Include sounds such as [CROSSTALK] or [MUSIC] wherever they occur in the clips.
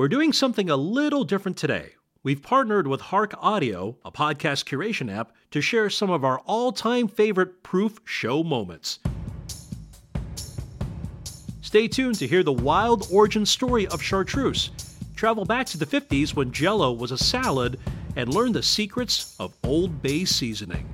We're doing something a little different today. We've partnered with Hark Audio, a podcast curation app, to share some of our all time favorite proof show moments. Stay tuned to hear the wild origin story of chartreuse. Travel back to the 50s when jello was a salad and learn the secrets of Old Bay seasoning.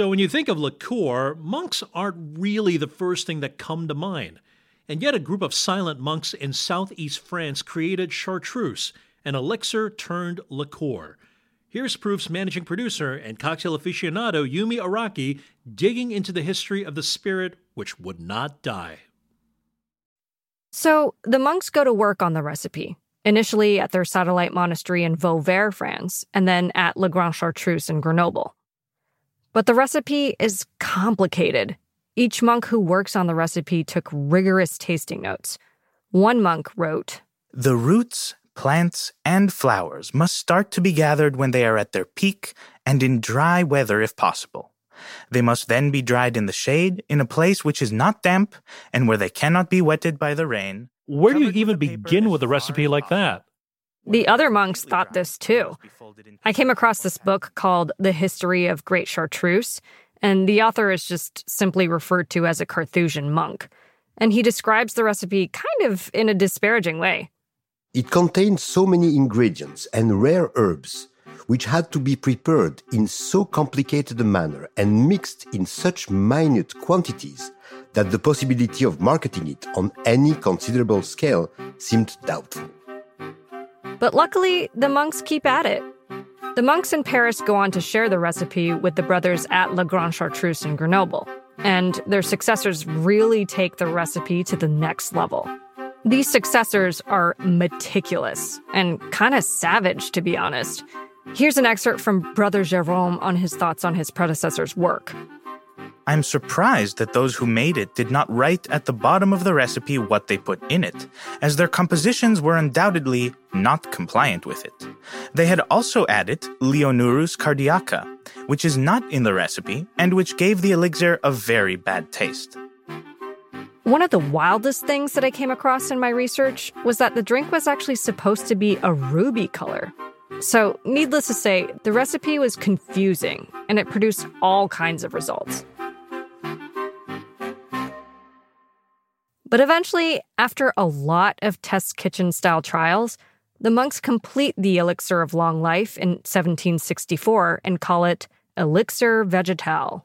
So, when you think of liqueur, monks aren't really the first thing that come to mind. And yet, a group of silent monks in southeast France created chartreuse, an elixir turned liqueur. Here's Proof's managing producer and cocktail aficionado Yumi Araki digging into the history of the spirit which would not die. So, the monks go to work on the recipe, initially at their satellite monastery in Vauvert, France, and then at La Grande Chartreuse in Grenoble. But the recipe is complicated. Each monk who works on the recipe took rigorous tasting notes. One monk wrote The roots, plants, and flowers must start to be gathered when they are at their peak and in dry weather if possible. They must then be dried in the shade in a place which is not damp and where they cannot be wetted by the rain. Where do you even begin with a recipe like that? The other monks thought this too. I came across this book called The History of Great Chartreuse, and the author is just simply referred to as a Carthusian monk. And he describes the recipe kind of in a disparaging way. It contained so many ingredients and rare herbs, which had to be prepared in so complicated a manner and mixed in such minute quantities that the possibility of marketing it on any considerable scale seemed doubtful. But luckily, the monks keep at it. The monks in Paris go on to share the recipe with the brothers at La Grande Chartreuse in Grenoble, and their successors really take the recipe to the next level. These successors are meticulous and kind of savage, to be honest. Here's an excerpt from Brother Jerome on his thoughts on his predecessor's work. I'm surprised that those who made it did not write at the bottom of the recipe what they put in it, as their compositions were undoubtedly not compliant with it. They had also added Leonurus cardiaca, which is not in the recipe and which gave the elixir a very bad taste. One of the wildest things that I came across in my research was that the drink was actually supposed to be a ruby color. So, needless to say, the recipe was confusing and it produced all kinds of results. But eventually, after a lot of test kitchen style trials, the monks complete the elixir of long life in 1764 and call it Elixir Vegetal.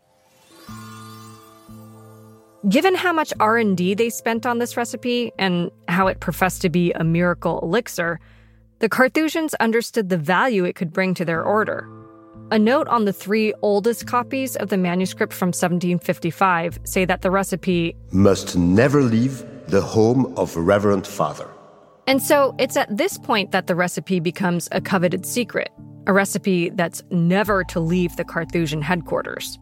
Given how much R&D they spent on this recipe and how it professed to be a miracle elixir, the Carthusians understood the value it could bring to their order. A note on the three oldest copies of the manuscript from 1755 say that the recipe must never leave the home of reverend father. And so it's at this point that the recipe becomes a coveted secret, a recipe that's never to leave the Carthusian headquarters.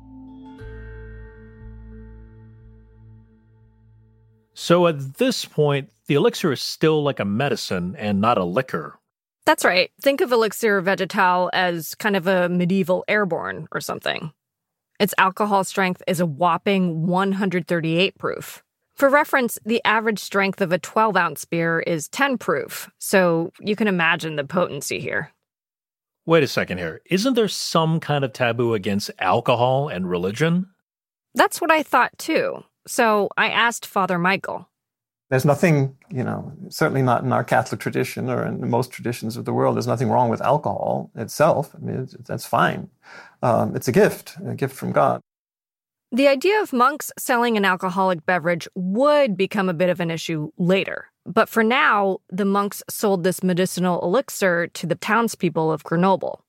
So at this point, the elixir is still like a medicine and not a liquor. That's right. Think of Elixir Vegetal as kind of a medieval airborne or something. Its alcohol strength is a whopping 138 proof. For reference, the average strength of a 12 ounce beer is 10 proof, so you can imagine the potency here. Wait a second here. Isn't there some kind of taboo against alcohol and religion? That's what I thought too. So I asked Father Michael. There's nothing, you know, certainly not in our Catholic tradition or in most traditions of the world, there's nothing wrong with alcohol itself. I mean, that's fine. Um, it's a gift, a gift from God. The idea of monks selling an alcoholic beverage would become a bit of an issue later. But for now, the monks sold this medicinal elixir to the townspeople of Grenoble.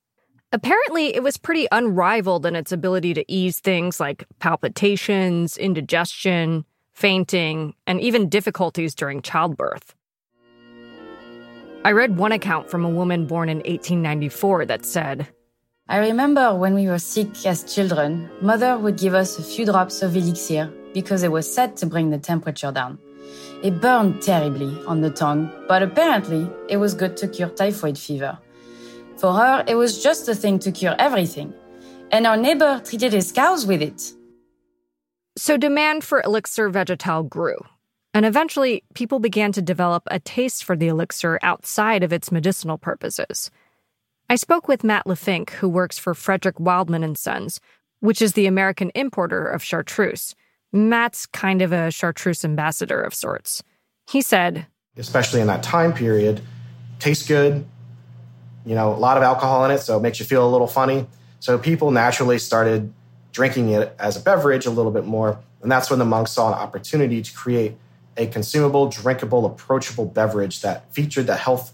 Apparently, it was pretty unrivaled in its ability to ease things like palpitations, indigestion, fainting, and even difficulties during childbirth. I read one account from a woman born in 1894 that said, I remember when we were sick as children, mother would give us a few drops of elixir because it was said to bring the temperature down. It burned terribly on the tongue, but apparently it was good to cure typhoid fever. For her, it was just a thing to cure everything. And our neighbor treated his cows with it. So demand for Elixir Vegetal grew. And eventually, people began to develop a taste for the elixir outside of its medicinal purposes. I spoke with Matt LeFink, who works for Frederick Wildman and Sons, which is the American importer of chartreuse. Matt's kind of a chartreuse ambassador of sorts. He said, especially in that time period, tastes good, you know, a lot of alcohol in it, so it makes you feel a little funny. So people naturally started drinking it as a beverage a little bit more. And that's when the monks saw an opportunity to create a consumable, drinkable, approachable beverage that featured the health,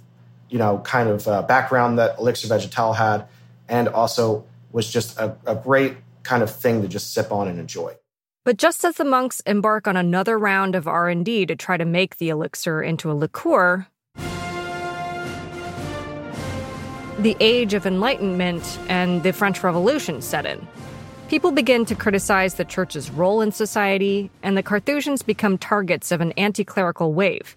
you know, kind of uh, background that Elixir Vegetal had, and also was just a, a great kind of thing to just sip on and enjoy. But just as the monks embark on another round of R&D to try to make the elixir into a liqueur, the age of enlightenment and the French Revolution set in. People begin to criticize the church's role in society, and the Carthusians become targets of an anti clerical wave.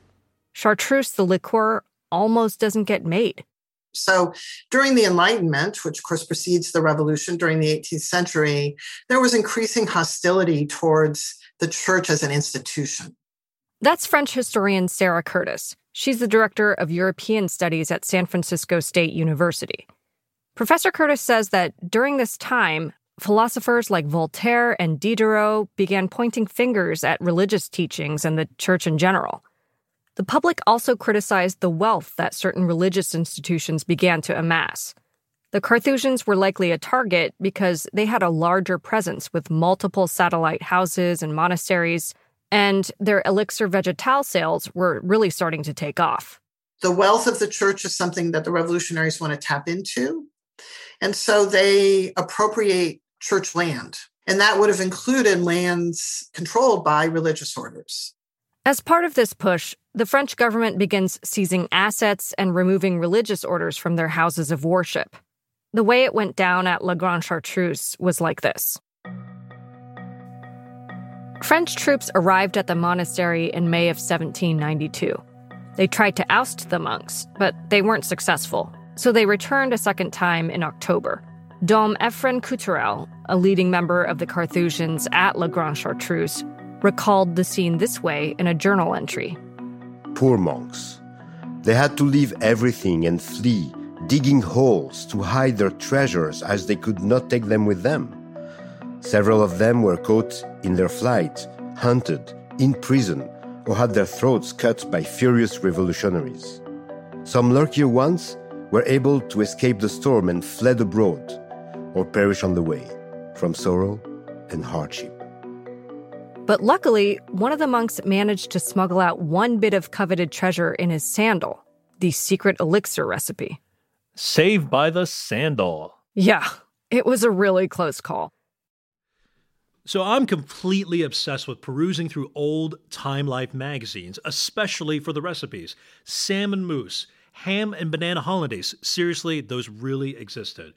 Chartreuse, the liqueur, almost doesn't get made. So during the Enlightenment, which of course precedes the revolution during the 18th century, there was increasing hostility towards the church as an institution. That's French historian Sarah Curtis. She's the director of European Studies at San Francisco State University. Professor Curtis says that during this time, philosophers like Voltaire and Diderot began pointing fingers at religious teachings and the church in general. The public also criticized the wealth that certain religious institutions began to amass. The Carthusians were likely a target because they had a larger presence with multiple satellite houses and monasteries, and their elixir vegetal sales were really starting to take off. The wealth of the church is something that the revolutionaries want to tap into. And so they appropriate church land. And that would have included lands controlled by religious orders. As part of this push, the French government begins seizing assets and removing religious orders from their houses of worship. The way it went down at La Grande Chartreuse was like this. French troops arrived at the monastery in May of 1792. They tried to oust the monks, but they weren't successful, so they returned a second time in October. Dom Ephraim Couturel, a leading member of the Carthusians at La Grande Chartreuse, recalled the scene this way in a journal entry. Poor monks. They had to leave everything and flee, digging holes to hide their treasures as they could not take them with them. Several of them were caught in their flight, hunted, in prison, or had their throats cut by furious revolutionaries. Some luckier ones were able to escape the storm and fled abroad, or perish on the way from sorrow and hardship. But luckily, one of the monks managed to smuggle out one bit of coveted treasure in his sandal the secret elixir recipe. Saved by the sandal. Yeah, it was a really close call. So I'm completely obsessed with perusing through old Time Life magazines, especially for the recipes. Salmon mousse, ham and banana hollandaise. Seriously, those really existed.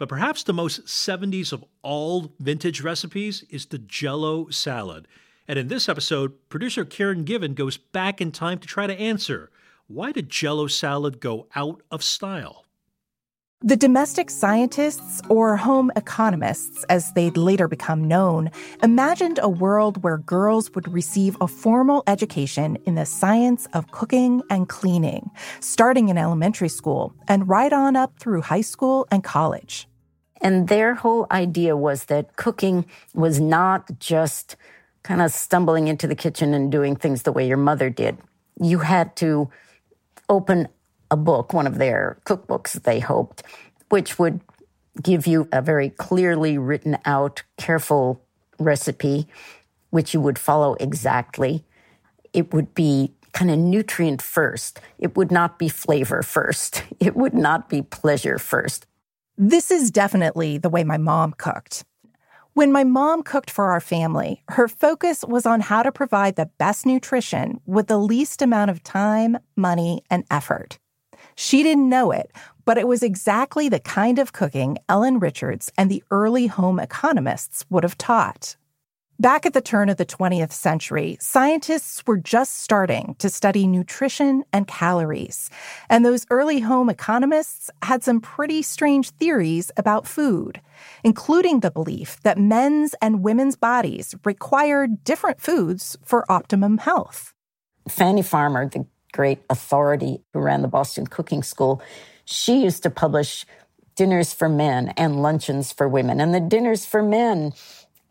But perhaps the most 70s of all vintage recipes is the Jello salad. And in this episode, producer Karen Given goes back in time to try to answer why did Jello salad go out of style? The domestic scientists, or home economists as they'd later become known, imagined a world where girls would receive a formal education in the science of cooking and cleaning, starting in elementary school and right on up through high school and college. And their whole idea was that cooking was not just kind of stumbling into the kitchen and doing things the way your mother did. You had to open a book, one of their cookbooks, they hoped, which would give you a very clearly written out, careful recipe, which you would follow exactly. It would be kind of nutrient first. It would not be flavor first. [LAUGHS] It would not be pleasure first. This is definitely the way my mom cooked. When my mom cooked for our family, her focus was on how to provide the best nutrition with the least amount of time, money, and effort. She didn't know it, but it was exactly the kind of cooking Ellen Richards and the early home economists would have taught. Back at the turn of the 20th century, scientists were just starting to study nutrition and calories. And those early home economists had some pretty strange theories about food, including the belief that men's and women's bodies required different foods for optimum health. Fanny Farmer, the great authority who ran the Boston Cooking School, she used to publish dinners for men and luncheons for women. And the dinners for men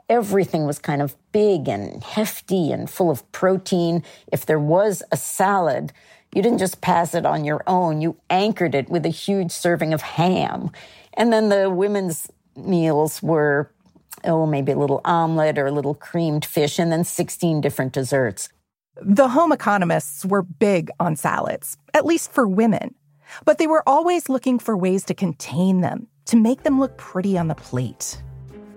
everything was kind of big and hefty and full of protein. If there was a salad, you didn't just pass it on your own, you anchored it with a huge serving of ham. And then the women's meals were, oh, maybe a little omelet or a little creamed fish, and then 16 different desserts. The home economists were big on salads, at least for women. But they were always looking for ways to contain them, to make them look pretty on the plate.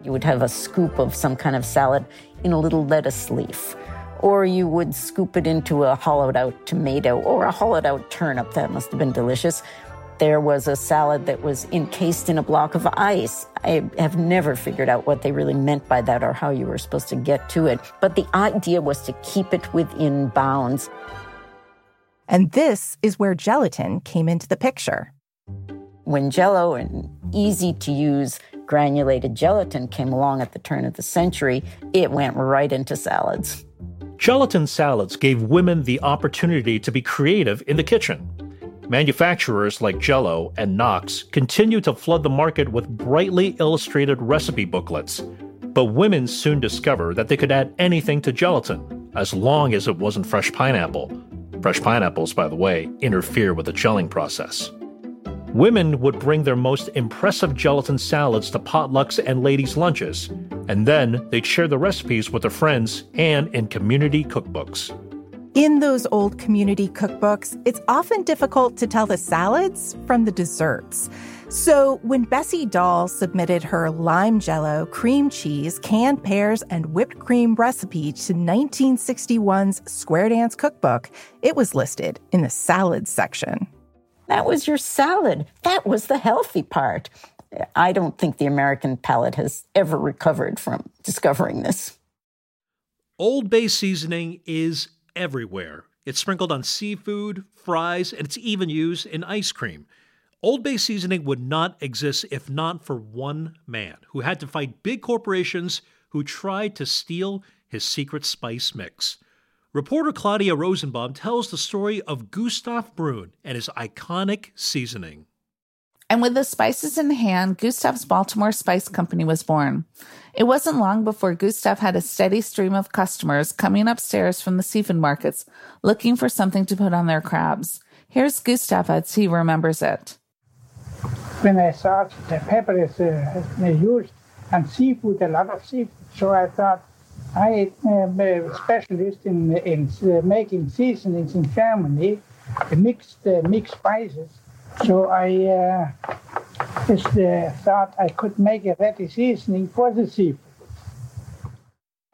You would have a scoop of some kind of salad in a little lettuce leaf. Or you would scoop it into a hollowed out tomato or a hollowed out turnip. That must have been delicious. There was a salad that was encased in a block of ice. I have never figured out what they really meant by that or how you were supposed to get to it. But the idea was to keep it within bounds. And this is where gelatin came into the picture. When jello and easy to use granulated gelatin came along at the turn of the century, it went right into salads. Gelatin salads gave women the opportunity to be creative in the kitchen. Manufacturers like Jello and Knox continued to flood the market with brightly illustrated recipe booklets. But women soon discovered that they could add anything to gelatin, as long as it wasn't fresh pineapple. Fresh pineapples, by the way, interfere with the gelling process. Women would bring their most impressive gelatin salads to potlucks and ladies' lunches, and then they'd share the recipes with their friends and in community cookbooks. In those old community cookbooks, it's often difficult to tell the salads from the desserts. So when Bessie Dahl submitted her lime jello, cream cheese, canned pears, and whipped cream recipe to 1961's Square Dance Cookbook, it was listed in the salads section. That was your salad. That was the healthy part. I don't think the American palate has ever recovered from discovering this. Old Bay seasoning is everywhere. It's sprinkled on seafood, fries, and it's even used in ice cream. Old Bay seasoning would not exist if not for one man who had to fight big corporations who tried to steal his secret spice mix. Reporter Claudia Rosenbaum tells the story of Gustav Brunn and his iconic seasoning. And with the spices in hand, Gustav's Baltimore Spice Company was born. It wasn't long before Gustav had a steady stream of customers coming upstairs from the seafood markets looking for something to put on their crabs. Here's Gustav as he remembers it. When I saw the pepper is uh, used on seafood, a lot of seafood, so I thought I am a specialist in, in uh, making seasonings in Germany, mixed uh, mixed spices. So I uh, just uh, thought I could make a ready seasoning for the seafood.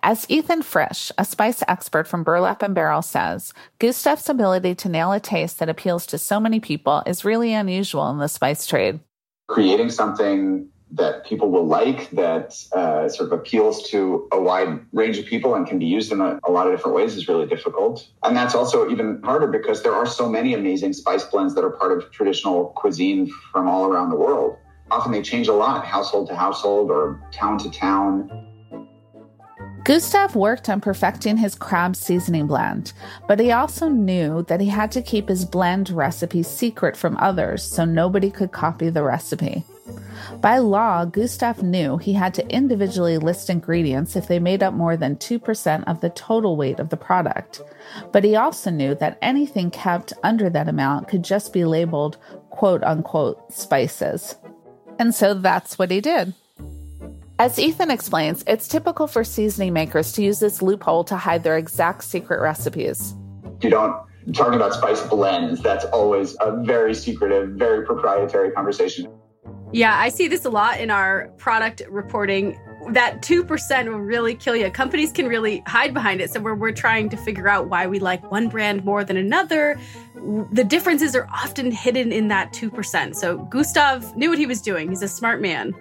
As Ethan Frisch, a spice expert from Burlap and Barrel, says, Gustav's ability to nail a taste that appeals to so many people is really unusual in the spice trade. Creating something that people will like that uh, sort of appeals to a wide range of people and can be used in a, a, lot of different ways is really difficult. And that's also even harder because there are so many amazing spice blends that are part of traditional cuisine from all around the world. Often they change a lot, household to household or town to town. Gustav worked on perfecting his crab seasoning blend, but he also knew that he had to keep his blend recipe secret from others so nobody could copy the recipe. By law, Gustav knew he had to individually list ingredients if they made up more than 2% of the total weight of the product. But he also knew that anything kept under that amount could just be labeled quote unquote spices. And so that's what he did. As Ethan explains, it's typical for seasoning makers to use this loophole to hide their exact secret recipes. You don't talk about spice blends, that's always a very secretive, very proprietary conversation. Yeah, I see this a lot in our product reporting. That 2% will really kill you. Companies can really hide behind it. So, where we're trying to figure out why we like one brand more than another, the differences are often hidden in that 2%. So Gustav knew what he was doing. He's a smart man.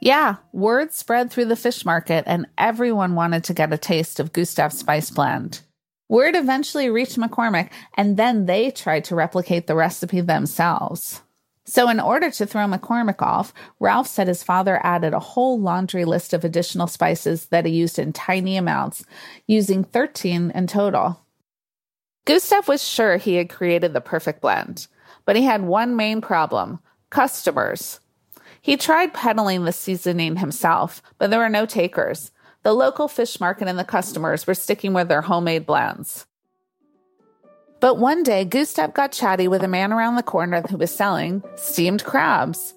Yeah, word spread through the fish market, and everyone wanted to get a taste of Gustav's spice blend. Word eventually reached McCormick, and then they tried to replicate the recipe themselves. So, in order to throw McCormick off, Ralph said his father added a whole laundry list of additional spices that he used in tiny amounts, using 13 in total. Gustav was sure he had created the perfect blend, but he had one main problem customers. He tried peddling the seasoning himself, but there were no takers. The local fish market and the customers were sticking with their homemade blends. But one day, Gustav got chatty with a man around the corner who was selling steamed crabs.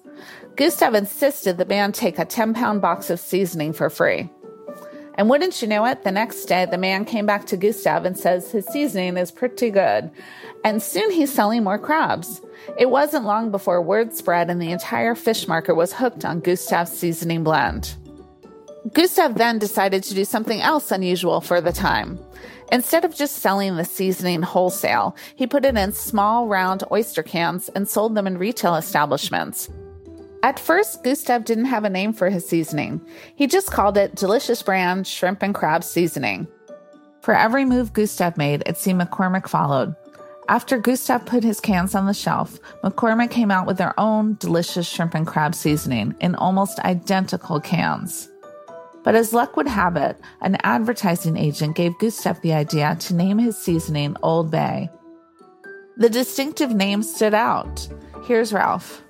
Gustav insisted the man take a 10 pound box of seasoning for free. And wouldn't you know it, the next day the man came back to Gustav and says his seasoning is pretty good. And soon he's selling more crabs. It wasn't long before word spread and the entire fish market was hooked on Gustav's seasoning blend. Gustav then decided to do something else unusual for the time. Instead of just selling the seasoning wholesale, he put it in small round oyster cans and sold them in retail establishments. At first, Gustav didn't have a name for his seasoning. He just called it Delicious Brand Shrimp and Crab Seasoning. For every move Gustav made, it seemed McCormick followed. After Gustav put his cans on the shelf, McCormick came out with their own delicious shrimp and crab seasoning in almost identical cans. But as luck would have it, an advertising agent gave Gustav the idea to name his seasoning Old Bay. The distinctive name stood out. Here's Ralph.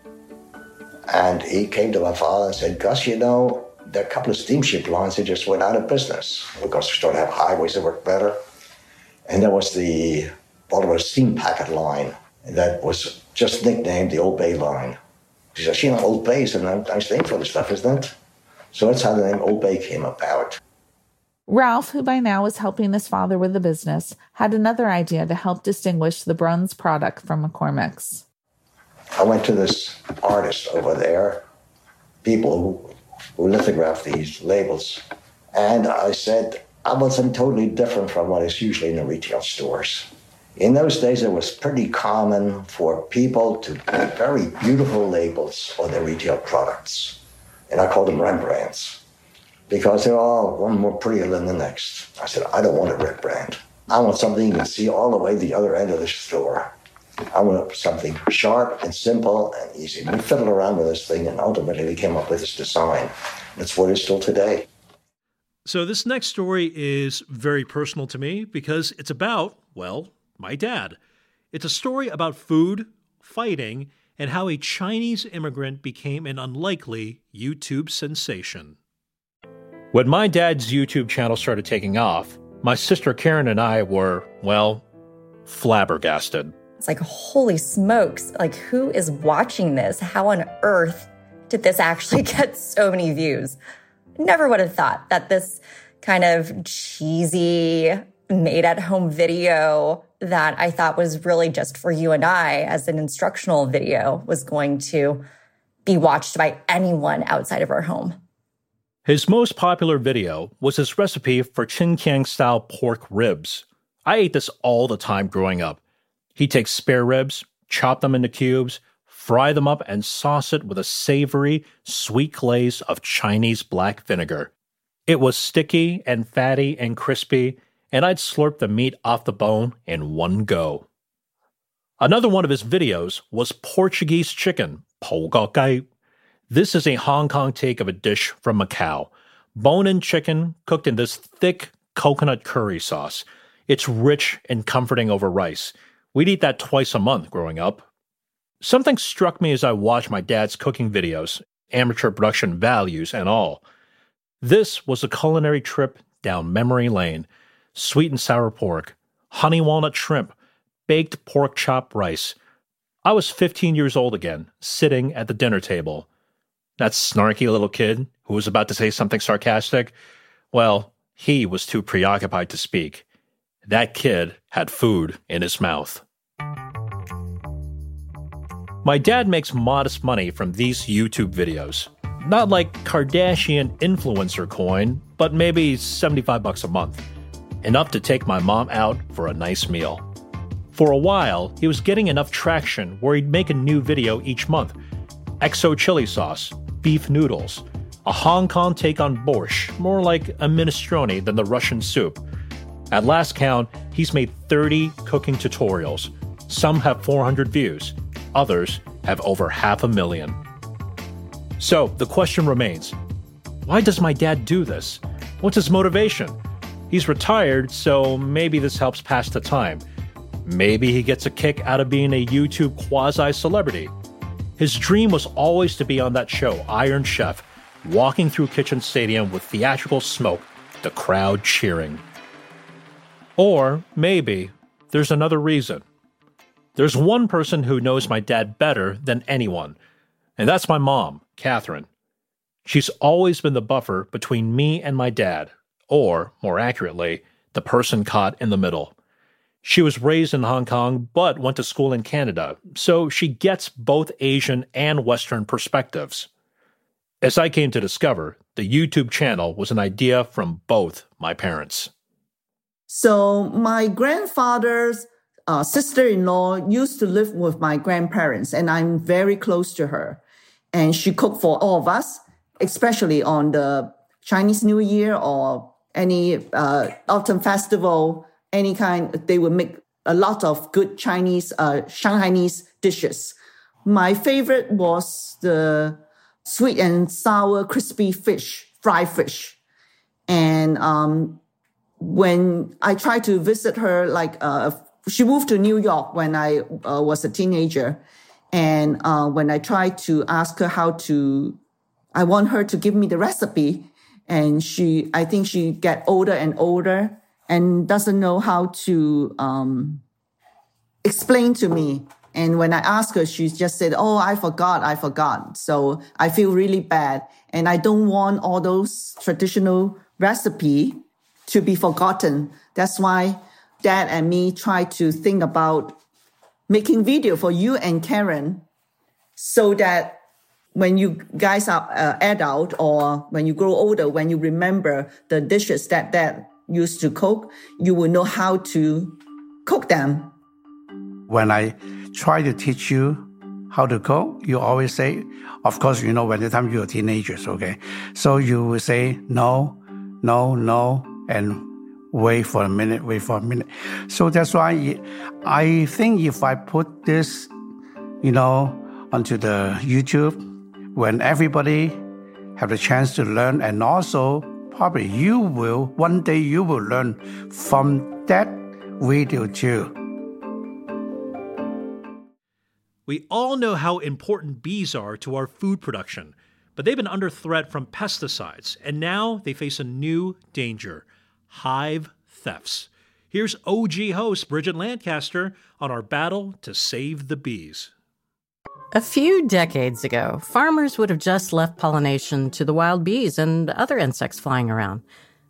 And he came to my father and said, Gus, you know, there are a couple of steamship lines that just went out of business because we started to have highways that worked better. And there was the Baltimore Steam Packet line that was just nicknamed the Old Bay line. He says, you know, Old Bay is a nice name for the stuff, isn't it? So that's how the name Old Bay came about. Ralph, who by now was helping his father with the business, had another idea to help distinguish the Brunns product from McCormick's. I went to this artist over there, people who, who lithograph these labels, and I said, I want something totally different from what is usually in the retail stores. In those days, it was pretty common for people to make very beautiful labels on their retail products and I called them Rembrandts because they're all one more prettier than the next. I said, I don't want a Rembrandt. I want something you can see all the way the other end of the store. I want something sharp and simple and easy. We fiddled around with this thing and ultimately we came up with this design. That's what is still today. So, this next story is very personal to me because it's about, well, my dad. It's a story about food, fighting, and how a Chinese immigrant became an unlikely YouTube sensation. When my dad's YouTube channel started taking off, my sister Karen and I were, well, flabbergasted. It's like, holy smokes, like, who is watching this? How on earth did this actually [LAUGHS] get so many views? Never would have thought that this kind of cheesy, made at home video that I thought was really just for you and I as an instructional video was going to be watched by anyone outside of our home. His most popular video was his recipe for Qingtian style pork ribs. I ate this all the time growing up. He takes spare ribs, chop them into cubes, fry them up, and sauce it with a savory, sweet glaze of Chinese black vinegar. It was sticky and fatty and crispy, and I'd slurp the meat off the bone in one go. Another one of his videos was Portuguese chicken, gai. This is a Hong Kong take of a dish from Macau. Bone in chicken cooked in this thick coconut curry sauce. It's rich and comforting over rice. We'd eat that twice a month growing up. Something struck me as I watched my dad's cooking videos, amateur production values, and all. This was a culinary trip down memory lane sweet and sour pork, honey walnut shrimp, baked pork chop rice. I was 15 years old again, sitting at the dinner table. That snarky little kid who was about to say something sarcastic, well, he was too preoccupied to speak. That kid had food in his mouth. My dad makes modest money from these YouTube videos. Not like Kardashian influencer coin, but maybe 75 bucks a month enough to take my mom out for a nice meal. For a while, he was getting enough traction where he'd make a new video each month XO chili sauce, beef noodles, a Hong Kong take on borscht, more like a minestrone than the Russian soup. At last count, he's made 30 cooking tutorials. Some have 400 views, others have over half a million. So the question remains why does my dad do this? What's his motivation? He's retired, so maybe this helps pass the time. Maybe he gets a kick out of being a YouTube quasi celebrity. His dream was always to be on that show, Iron Chef, walking through Kitchen Stadium with theatrical smoke, the crowd cheering. Or maybe there's another reason. There's one person who knows my dad better than anyone, and that's my mom, Catherine. She's always been the buffer between me and my dad, or, more accurately, the person caught in the middle. She was raised in Hong Kong but went to school in Canada, so she gets both Asian and Western perspectives. As I came to discover, the YouTube channel was an idea from both my parents. So, my grandfather's uh, sister in law used to live with my grandparents, and I'm very close to her. And she cooked for all of us, especially on the Chinese New Year or any uh, autumn festival, any kind. They would make a lot of good Chinese, uh, Shanghainese dishes. My favorite was the sweet and sour crispy fish, fried fish. And um, when I tried to visit her, like uh, she moved to New York when I uh, was a teenager. And uh, when I tried to ask her how to, I want her to give me the recipe. And she, I think she get older and older and doesn't know how to um, explain to me. And when I ask her, she just said, Oh, I forgot, I forgot. So I feel really bad. And I don't want all those traditional recipe to be forgotten. That's why dad and me try to think about making video for you and Karen so that when you guys are uh, adult or when you grow older, when you remember the dishes that dad used to cook, you will know how to cook them. When I try to teach you how to cook, you always say, of course, you know, when the time you're teenagers, okay? So you will say, no, no, no, and wait for a minute, wait for a minute. So that's why I think if I put this, you know, onto the YouTube, when everybody have the chance to learn, and also probably you will, one day you will learn from that video too. We all know how important bees are to our food production, but they've been under threat from pesticides, and now they face a new danger hive thefts. Here's OG host Bridget Lancaster on our battle to save the bees. A few decades ago, farmers would have just left pollination to the wild bees and other insects flying around.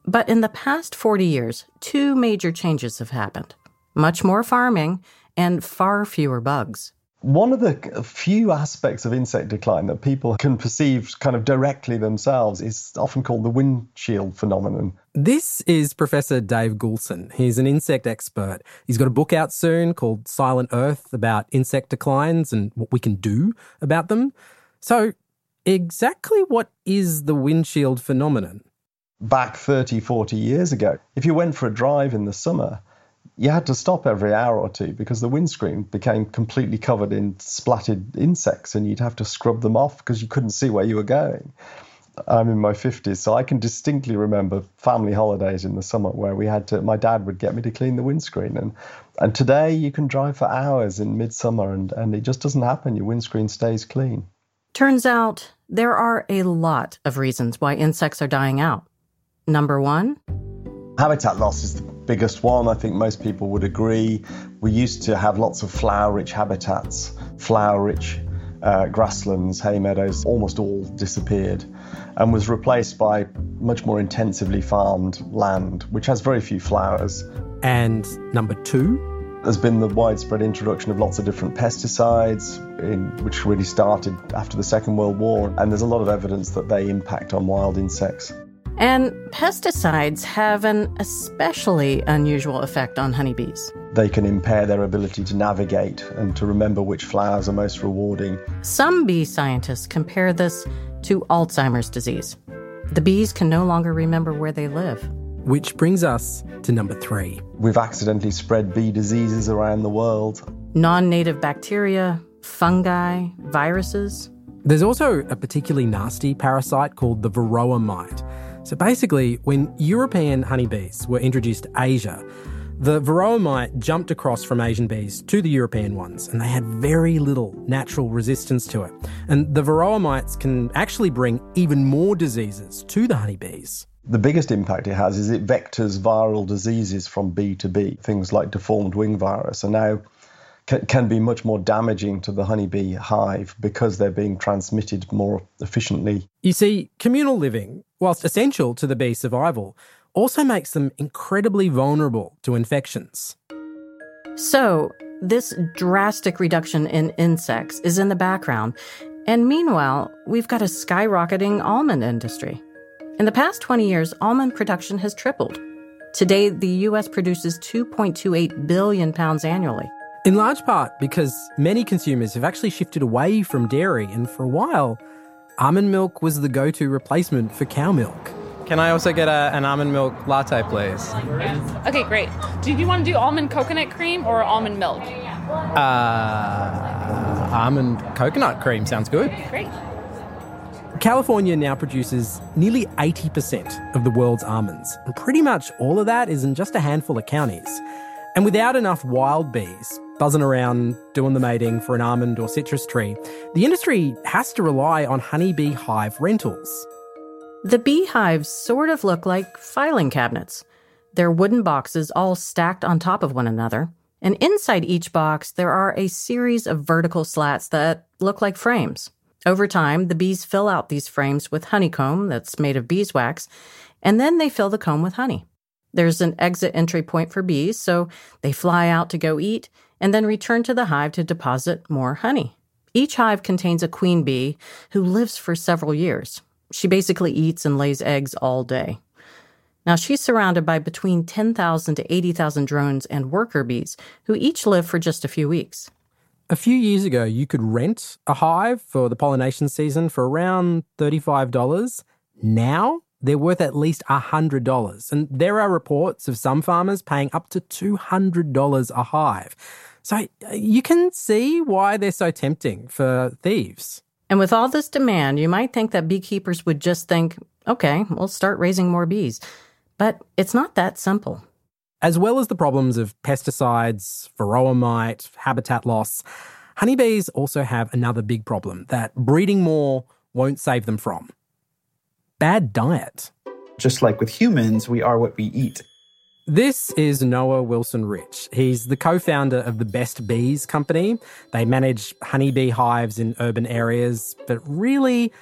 But in the past 40 years, two major changes have happened much more farming and far fewer bugs. One of the few aspects of insect decline that people can perceive kind of directly themselves is often called the windshield phenomenon. This is Professor Dave Goulson. He's an insect expert. He's got a book out soon called Silent Earth about insect declines and what we can do about them. So, exactly what is the windshield phenomenon? Back 30, 40 years ago, if you went for a drive in the summer, you had to stop every hour or two because the windscreen became completely covered in splatted insects and you'd have to scrub them off because you couldn't see where you were going. I'm in my 50s, so I can distinctly remember family holidays in the summer where we had to, my dad would get me to clean the windscreen. And, and today you can drive for hours in midsummer and, and it just doesn't happen. Your windscreen stays clean. Turns out there are a lot of reasons why insects are dying out. Number one, habitat loss is the biggest one. I think most people would agree. We used to have lots of flower rich habitats, flower rich uh, grasslands, hay meadows, almost all disappeared and was replaced by much more intensively farmed land, which has very few flowers. And number two? There's been the widespread introduction of lots of different pesticides, in, which really started after the Second World War, and there's a lot of evidence that they impact on wild insects. And pesticides have an especially unusual effect on honeybees. they can impair their ability to navigate and to remember which flowers are most rewarding. Some bee scientists compare this to Alzheimer's disease. The bees can no longer remember where they live. Which brings us to number three. We've accidentally spread bee diseases around the world. Non native bacteria, fungi, viruses. There's also a particularly nasty parasite called the varroa mite. So basically, when European honeybees were introduced to Asia, the varroa mite jumped across from Asian bees to the European ones, and they had very little natural resistance to it. And the varroa mites can actually bring even more diseases to the honeybees. The biggest impact it has is it vectors viral diseases from bee to bee. Things like deformed wing virus are now can be much more damaging to the honeybee hive because they're being transmitted more efficiently. You see, communal living, whilst essential to the bee's survival, also makes them incredibly vulnerable to infections. So, this drastic reduction in insects is in the background, and meanwhile, we've got a skyrocketing almond industry. In the past 20 years, almond production has tripled. Today, the US produces 2.28 billion pounds annually. In large part because many consumers have actually shifted away from dairy, and for a while, almond milk was the go to replacement for cow milk. Can I also get a, an almond milk latte, please? Okay, great. Do you want to do almond coconut cream or almond milk? Uh, almond coconut cream sounds good. Great. California now produces nearly 80% of the world's almonds, and pretty much all of that is in just a handful of counties. And without enough wild bees buzzing around doing the mating for an almond or citrus tree, the industry has to rely on honeybee hive rentals. The beehives sort of look like filing cabinets. They're wooden boxes all stacked on top of one another. And inside each box, there are a series of vertical slats that look like frames. Over time, the bees fill out these frames with honeycomb that's made of beeswax, and then they fill the comb with honey. There's an exit entry point for bees, so they fly out to go eat and then return to the hive to deposit more honey. Each hive contains a queen bee who lives for several years. She basically eats and lays eggs all day. Now, she's surrounded by between 10,000 to 80,000 drones and worker bees who each live for just a few weeks. A few years ago, you could rent a hive for the pollination season for around $35. Now, they're worth at least $100. And there are reports of some farmers paying up to $200 a hive. So uh, you can see why they're so tempting for thieves. And with all this demand, you might think that beekeepers would just think, okay, we'll start raising more bees. But it's not that simple. As well as the problems of pesticides, varroa mite, habitat loss, honeybees also have another big problem that breeding more won't save them from bad diet. Just like with humans, we are what we eat. This is Noah Wilson Rich. He's the co founder of the Best Bees Company. They manage honeybee hives in urban areas, but really,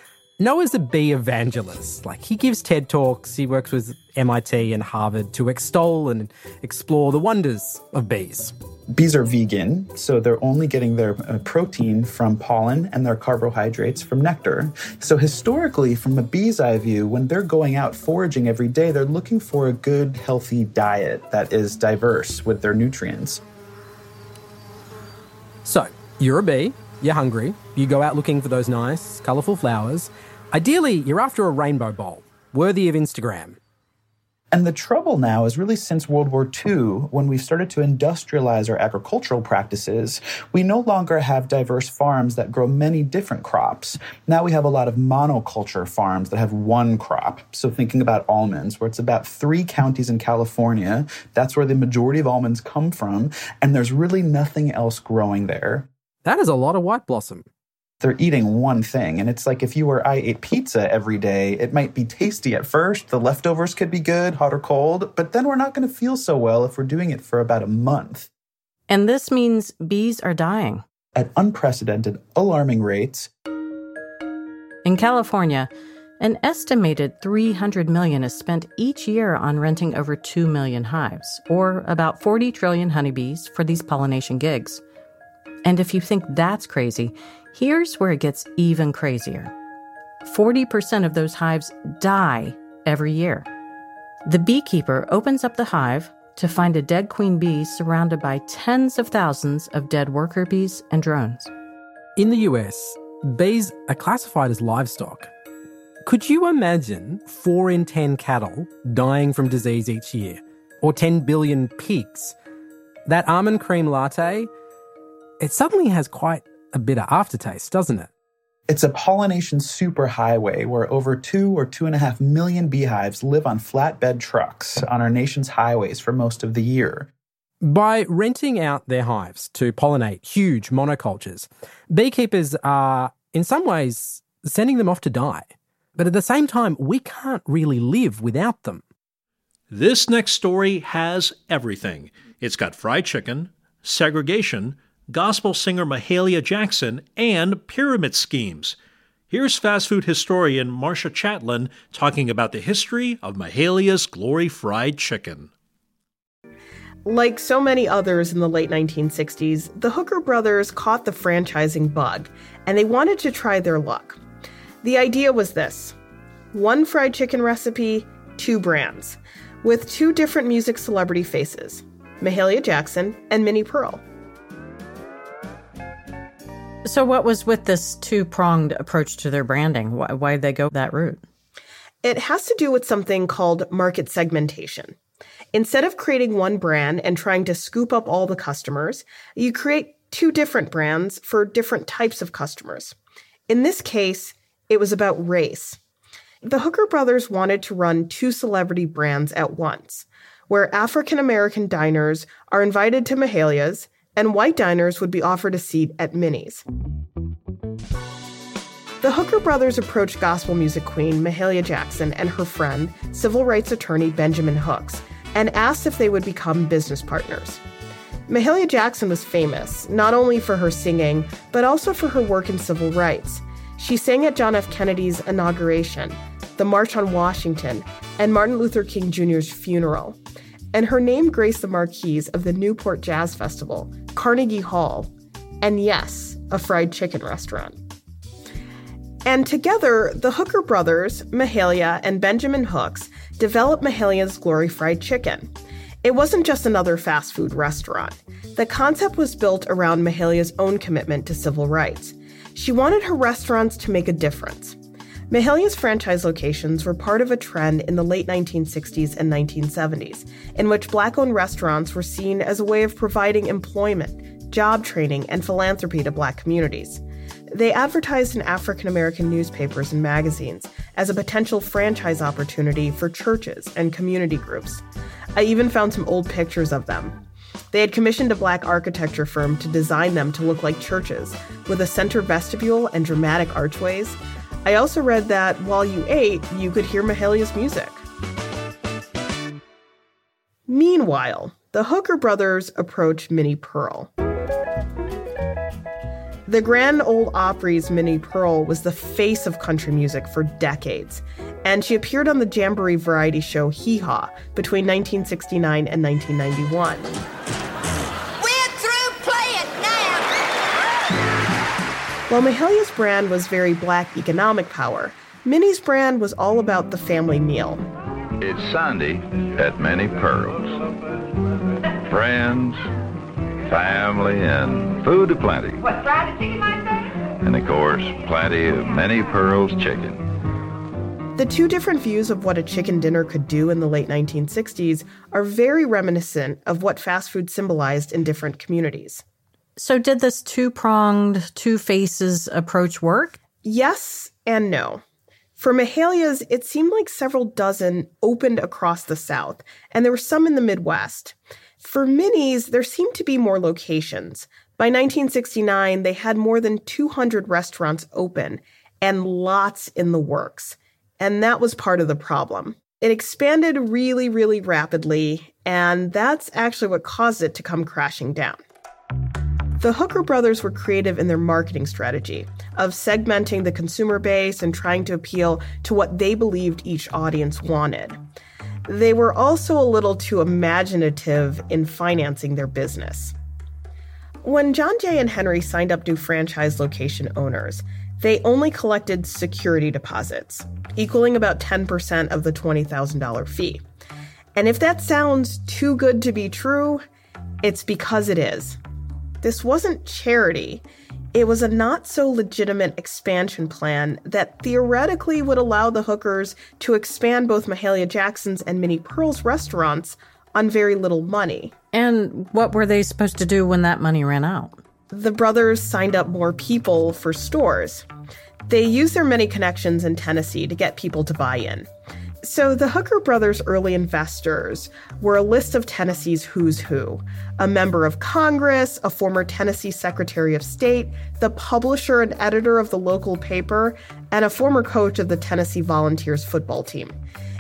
Noah's a bee evangelist. Like, he gives TED Talks, he works with MIT and Harvard to extol and explore the wonders of bees. Bees are vegan, so they're only getting their uh, protein from pollen and their carbohydrates from nectar. So, historically, from a bee's eye view, when they're going out foraging every day, they're looking for a good, healthy diet that is diverse with their nutrients. So, you're a bee, you're hungry, you go out looking for those nice, colourful flowers. Ideally, you're after a rainbow bowl, worthy of Instagram. And the trouble now is really since World War II, when we've started to industrialize our agricultural practices, we no longer have diverse farms that grow many different crops. Now we have a lot of monoculture farms that have one crop. So thinking about almonds, where it's about three counties in California, that's where the majority of almonds come from, and there's really nothing else growing there. That is a lot of white blossom they're eating one thing. And it's like if you or I ate pizza every day, it might be tasty at first. The leftovers could be good, hot or cold, but then we're not going to feel so well if we're doing it for about a month. And this means bees are dying at unprecedented, alarming rates. In California, an estimated 300 million is spent each year on renting over 2 million hives, or about 40 trillion honeybees for these pollination gigs. And if you think that's crazy, Here's where it gets even crazier 40% of those hives die every year. The beekeeper opens up the hive, to find a dead queen bee surrounded by tens of thousands of dead worker bees and drones. In the US, bees are classified as livestock. Could you imagine 4 in 10 cattle dying from disease each year? Or 10 billion pigs? That almond cream latte, it suddenly has quite a bitter aftertaste, doesn't it? It's a pollination superhighway where over two or two and a half million beehives live on flatbed trucks on our nation's highways for most of the year. By renting out their hives to pollinate huge monocultures, beekeepers are, in some ways, sending them off to die. But at the same time, we can't really live without them. This next story has everything. It's got fried chicken, segregation, gospel singer Mahalia Jackson, and pyramid schemes. Here's fast food historian Marcia Chatelain talking about the history of Mahalia's Glory Fried Chicken. Like so many others in the late 1960s, the Hooker brothers caught the franchising bug and they wanted to try their luck. The idea was this one fried chicken recipe, two brands, with two different music celebrity faces Mahalia Jackson and Minnie Pearl. So, what was with this two pronged approach to their branding? Why, why did they go that route? It has to do with something called market segmentation. Instead of creating one brand and trying to scoop up all the customers, you create two different brands for different types of customers. In this case, it was about race. The Hooker brothers wanted to run two celebrity brands at once, where African American diners are invited to Mahalia's and white diners would be offered a seat at Minnie's. The Hooker brothers approached gospel music queen Mahalia Jackson and her friend, civil rights attorney Benjamin Hooks, and asked if they would become business partners. Mahalia Jackson was famous, not only for her singing, but also for her work in civil rights. She sang at John F. Kennedy's inauguration, the March on Washington, and Martin Luther King Jr.'s funeral. And her name graced the marquees of the Newport Jazz Festival, Carnegie Hall, and yes, a fried chicken restaurant. And together, the Hooker brothers, Mahalia, and Benjamin Hooks developed Mahalia's Glory Fried Chicken. It wasn't just another fast food restaurant. The concept was built around Mahalia's own commitment to civil rights. She wanted her restaurants to make a difference. Mahalia's franchise locations were part of a trend in the late 1960s and 1970s, in which black owned restaurants were seen as a way of providing employment, job training, and philanthropy to black communities. They advertised in African American newspapers and magazines as a potential franchise opportunity for churches and community groups. I even found some old pictures of them. They had commissioned a black architecture firm to design them to look like churches, with a center vestibule and dramatic archways. I also read that while you ate, you could hear Mahalia's music. Meanwhile, the Hooker brothers approach Minnie Pearl. The Grand Ole Opry's Minnie Pearl was the face of country music for decades, and she appeared on the Jamboree variety show Hee Haw between 1969 and 1991. While Mahalia's brand was very black economic power, Minnie's brand was all about the family meal. It's Sunday at Minnie Pearl's. Friends, family, and food aplenty. What, fried chicken like that? And of course, plenty of Minnie Pearl's chicken. The two different views of what a chicken dinner could do in the late 1960s are very reminiscent of what fast food symbolized in different communities. So, did this two pronged, two faces approach work? Yes and no. For Mahalia's, it seemed like several dozen opened across the South, and there were some in the Midwest. For Minnie's, there seemed to be more locations. By 1969, they had more than 200 restaurants open and lots in the works. And that was part of the problem. It expanded really, really rapidly, and that's actually what caused it to come crashing down. The Hooker brothers were creative in their marketing strategy of segmenting the consumer base and trying to appeal to what they believed each audience wanted. They were also a little too imaginative in financing their business. When John Jay and Henry signed up new franchise location owners, they only collected security deposits, equaling about 10% of the $20,000 fee. And if that sounds too good to be true, it's because it is. This wasn't charity. It was a not so legitimate expansion plan that theoretically would allow the hookers to expand both Mahalia Jackson's and Minnie Pearl's restaurants on very little money. And what were they supposed to do when that money ran out? The brothers signed up more people for stores. They used their many connections in Tennessee to get people to buy in. So, the Hooker brothers' early investors were a list of Tennessee's who's who a member of Congress, a former Tennessee Secretary of State, the publisher and editor of the local paper, and a former coach of the Tennessee Volunteers football team.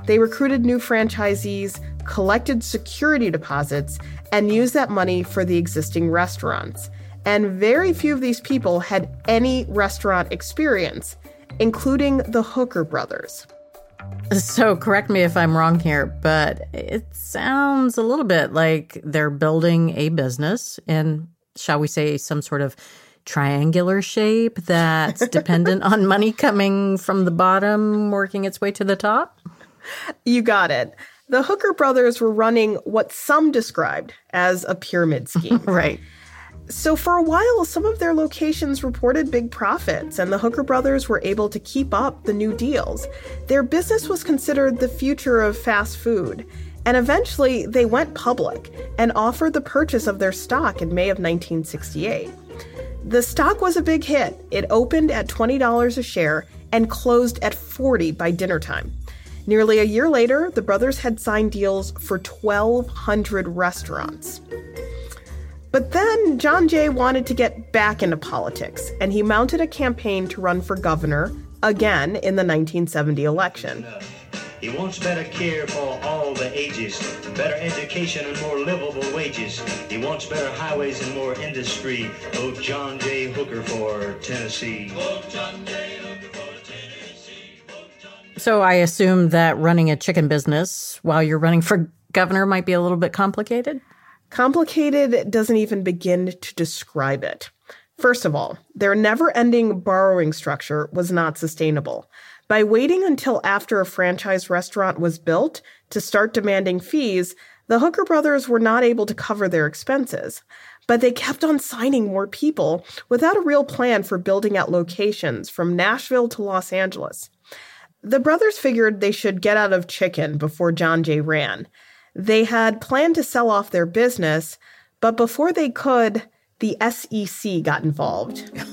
They recruited new franchisees, collected security deposits, and used that money for the existing restaurants. And very few of these people had any restaurant experience, including the Hooker brothers. So, correct me if I'm wrong here, but it sounds a little bit like they're building a business in, shall we say, some sort of triangular shape that's [LAUGHS] dependent on money coming from the bottom, working its way to the top? You got it. The Hooker brothers were running what some described as a pyramid scheme. [LAUGHS] right. So, for a while, some of their locations reported big profits, and the Hooker brothers were able to keep up the new deals. Their business was considered the future of fast food, and eventually they went public and offered the purchase of their stock in May of 1968. The stock was a big hit. It opened at $20 a share and closed at 40 by dinner time. Nearly a year later, the brothers had signed deals for 1,200 restaurants. But then John Jay wanted to get back into politics, and he mounted a campaign to run for governor again in the 1970 election. He wants better care for all the ages, better education and more livable wages. He wants better highways and more industry. Vote John J. Hooker for Tennessee. Vote John J. Hooker for Tennessee. So, I assume that running a chicken business while you're running for governor might be a little bit complicated? Complicated doesn't even begin to describe it. First of all, their never ending borrowing structure was not sustainable. By waiting until after a franchise restaurant was built to start demanding fees, the Hooker brothers were not able to cover their expenses. But they kept on signing more people without a real plan for building out locations from Nashville to Los Angeles. The brothers figured they should get out of chicken before John Jay ran. They had planned to sell off their business, but before they could, the SEC got involved. [LAUGHS]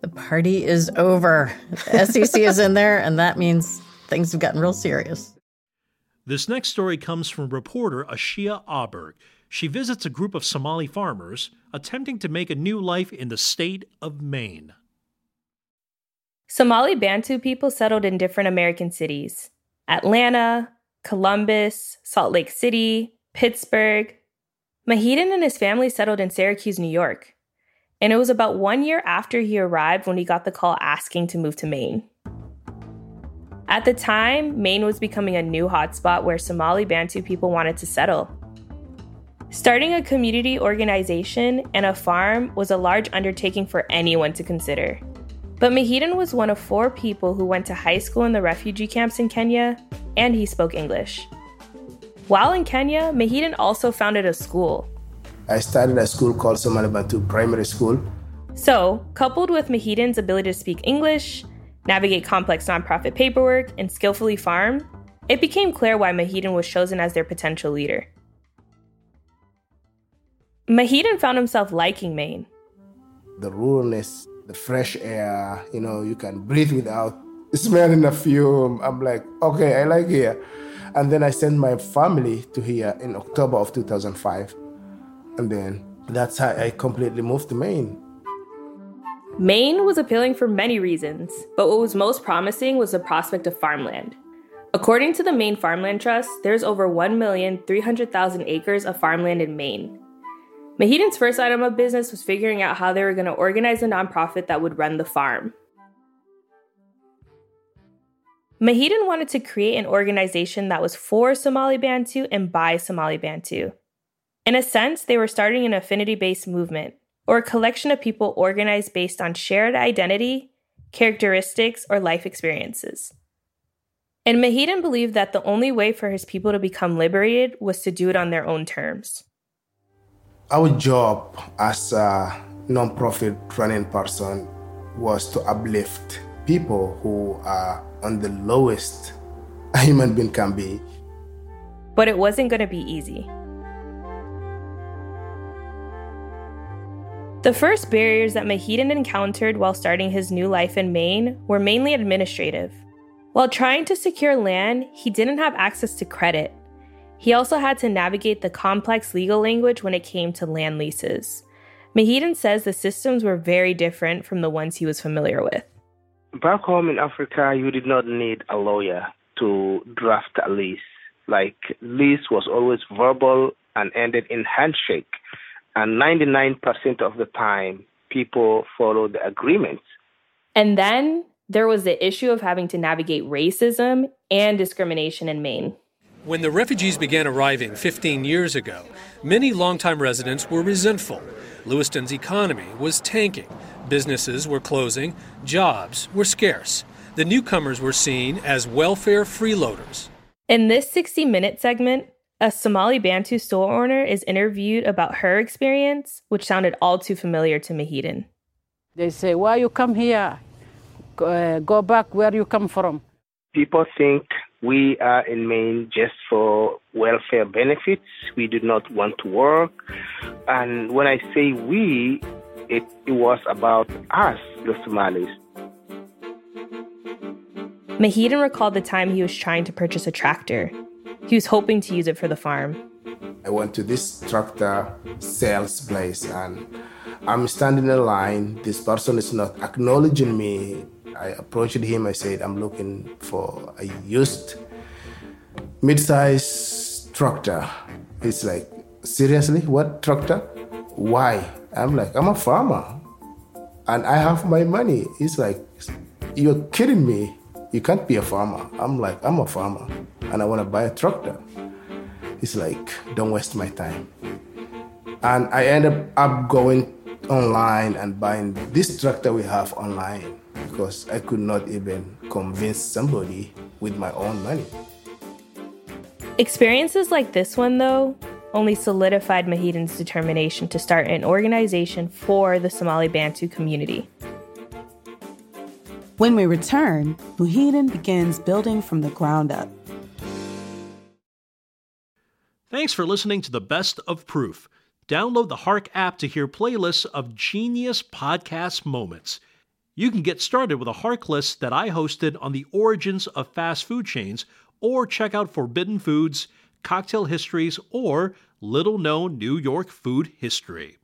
the party is over. The SEC [LAUGHS] is in there, and that means things have gotten real serious. This next story comes from reporter Ashia Auberg. She visits a group of Somali farmers attempting to make a new life in the state of Maine. Somali Bantu people settled in different American cities Atlanta, Columbus, Salt Lake City, Pittsburgh. Mahidin and his family settled in Syracuse, New York. And it was about one year after he arrived when he got the call asking to move to Maine. At the time, Maine was becoming a new hotspot where Somali Bantu people wanted to settle. Starting a community organization and a farm was a large undertaking for anyone to consider. But Mahidin was one of four people who went to high school in the refugee camps in Kenya, and he spoke English. While in Kenya, Mahidin also founded a school. I started a school called Somali Bantu Primary School. So, coupled with Mahidin's ability to speak English, navigate complex nonprofit paperwork, and skillfully farm, it became clear why Mahidin was chosen as their potential leader. Mahidin found himself liking Maine. The ruralness the fresh air, you know, you can breathe without smelling a fume. I'm like, okay, I like here. And then I sent my family to here in October of 2005. And then that's how I completely moved to Maine. Maine was appealing for many reasons, but what was most promising was the prospect of farmland. According to the Maine Farmland Trust, there's over 1,300,000 acres of farmland in Maine. Mahidin's first item of business was figuring out how they were going to organize a nonprofit that would run the farm. Mahidin wanted to create an organization that was for Somali Bantu and by Somali Bantu. In a sense, they were starting an affinity based movement, or a collection of people organized based on shared identity, characteristics, or life experiences. And Mahidin believed that the only way for his people to become liberated was to do it on their own terms. Our job as a non-profit running person was to uplift people who are on the lowest a [LAUGHS] human being can be. But it wasn't going to be easy. The first barriers that Mahidin encountered while starting his new life in Maine were mainly administrative. While trying to secure land, he didn't have access to credit. He also had to navigate the complex legal language when it came to land leases. Mahidin says the systems were very different from the ones he was familiar with. Back home in Africa, you did not need a lawyer to draft a lease. Like, lease was always verbal and ended in handshake. And 99% of the time, people followed the agreements. And then there was the issue of having to navigate racism and discrimination in Maine. When the refugees began arriving 15 years ago, many longtime residents were resentful. Lewiston's economy was tanking, businesses were closing, jobs were scarce. The newcomers were seen as welfare freeloaders. In this 60 minute segment, a Somali Bantu store owner is interviewed about her experience, which sounded all too familiar to Mahidin. They say, Why you come here? uh, go back where you come from. People think we are in Maine just for welfare benefits. We do not want to work. And when I say we, it, it was about us, the Somalis. Mahidin recalled the time he was trying to purchase a tractor. He was hoping to use it for the farm. I went to this tractor sales place and I'm standing in line. This person is not acknowledging me I approached him. I said, I'm looking for a used mid-size tractor. He's like, seriously, what tractor? Why? I'm like, I'm a farmer, and I have my money. He's like, you're kidding me. You can't be a farmer. I'm like, I'm a farmer, and I want to buy a tractor. He's like, don't waste my time. And I ended up going online and buying this tractor we have online because I could not even convince somebody with my own money. Experiences like this one, though, only solidified Mahidin's determination to start an organization for the Somali Bantu community. When we return, Mahidin begins building from the ground up. Thanks for listening to the Best of Proof. Download the Hark app to hear playlists of genius podcast moments. You can get started with a Hark list that I hosted on the origins of fast food chains, or check out Forbidden Foods, Cocktail Histories, or Little Known New York Food History.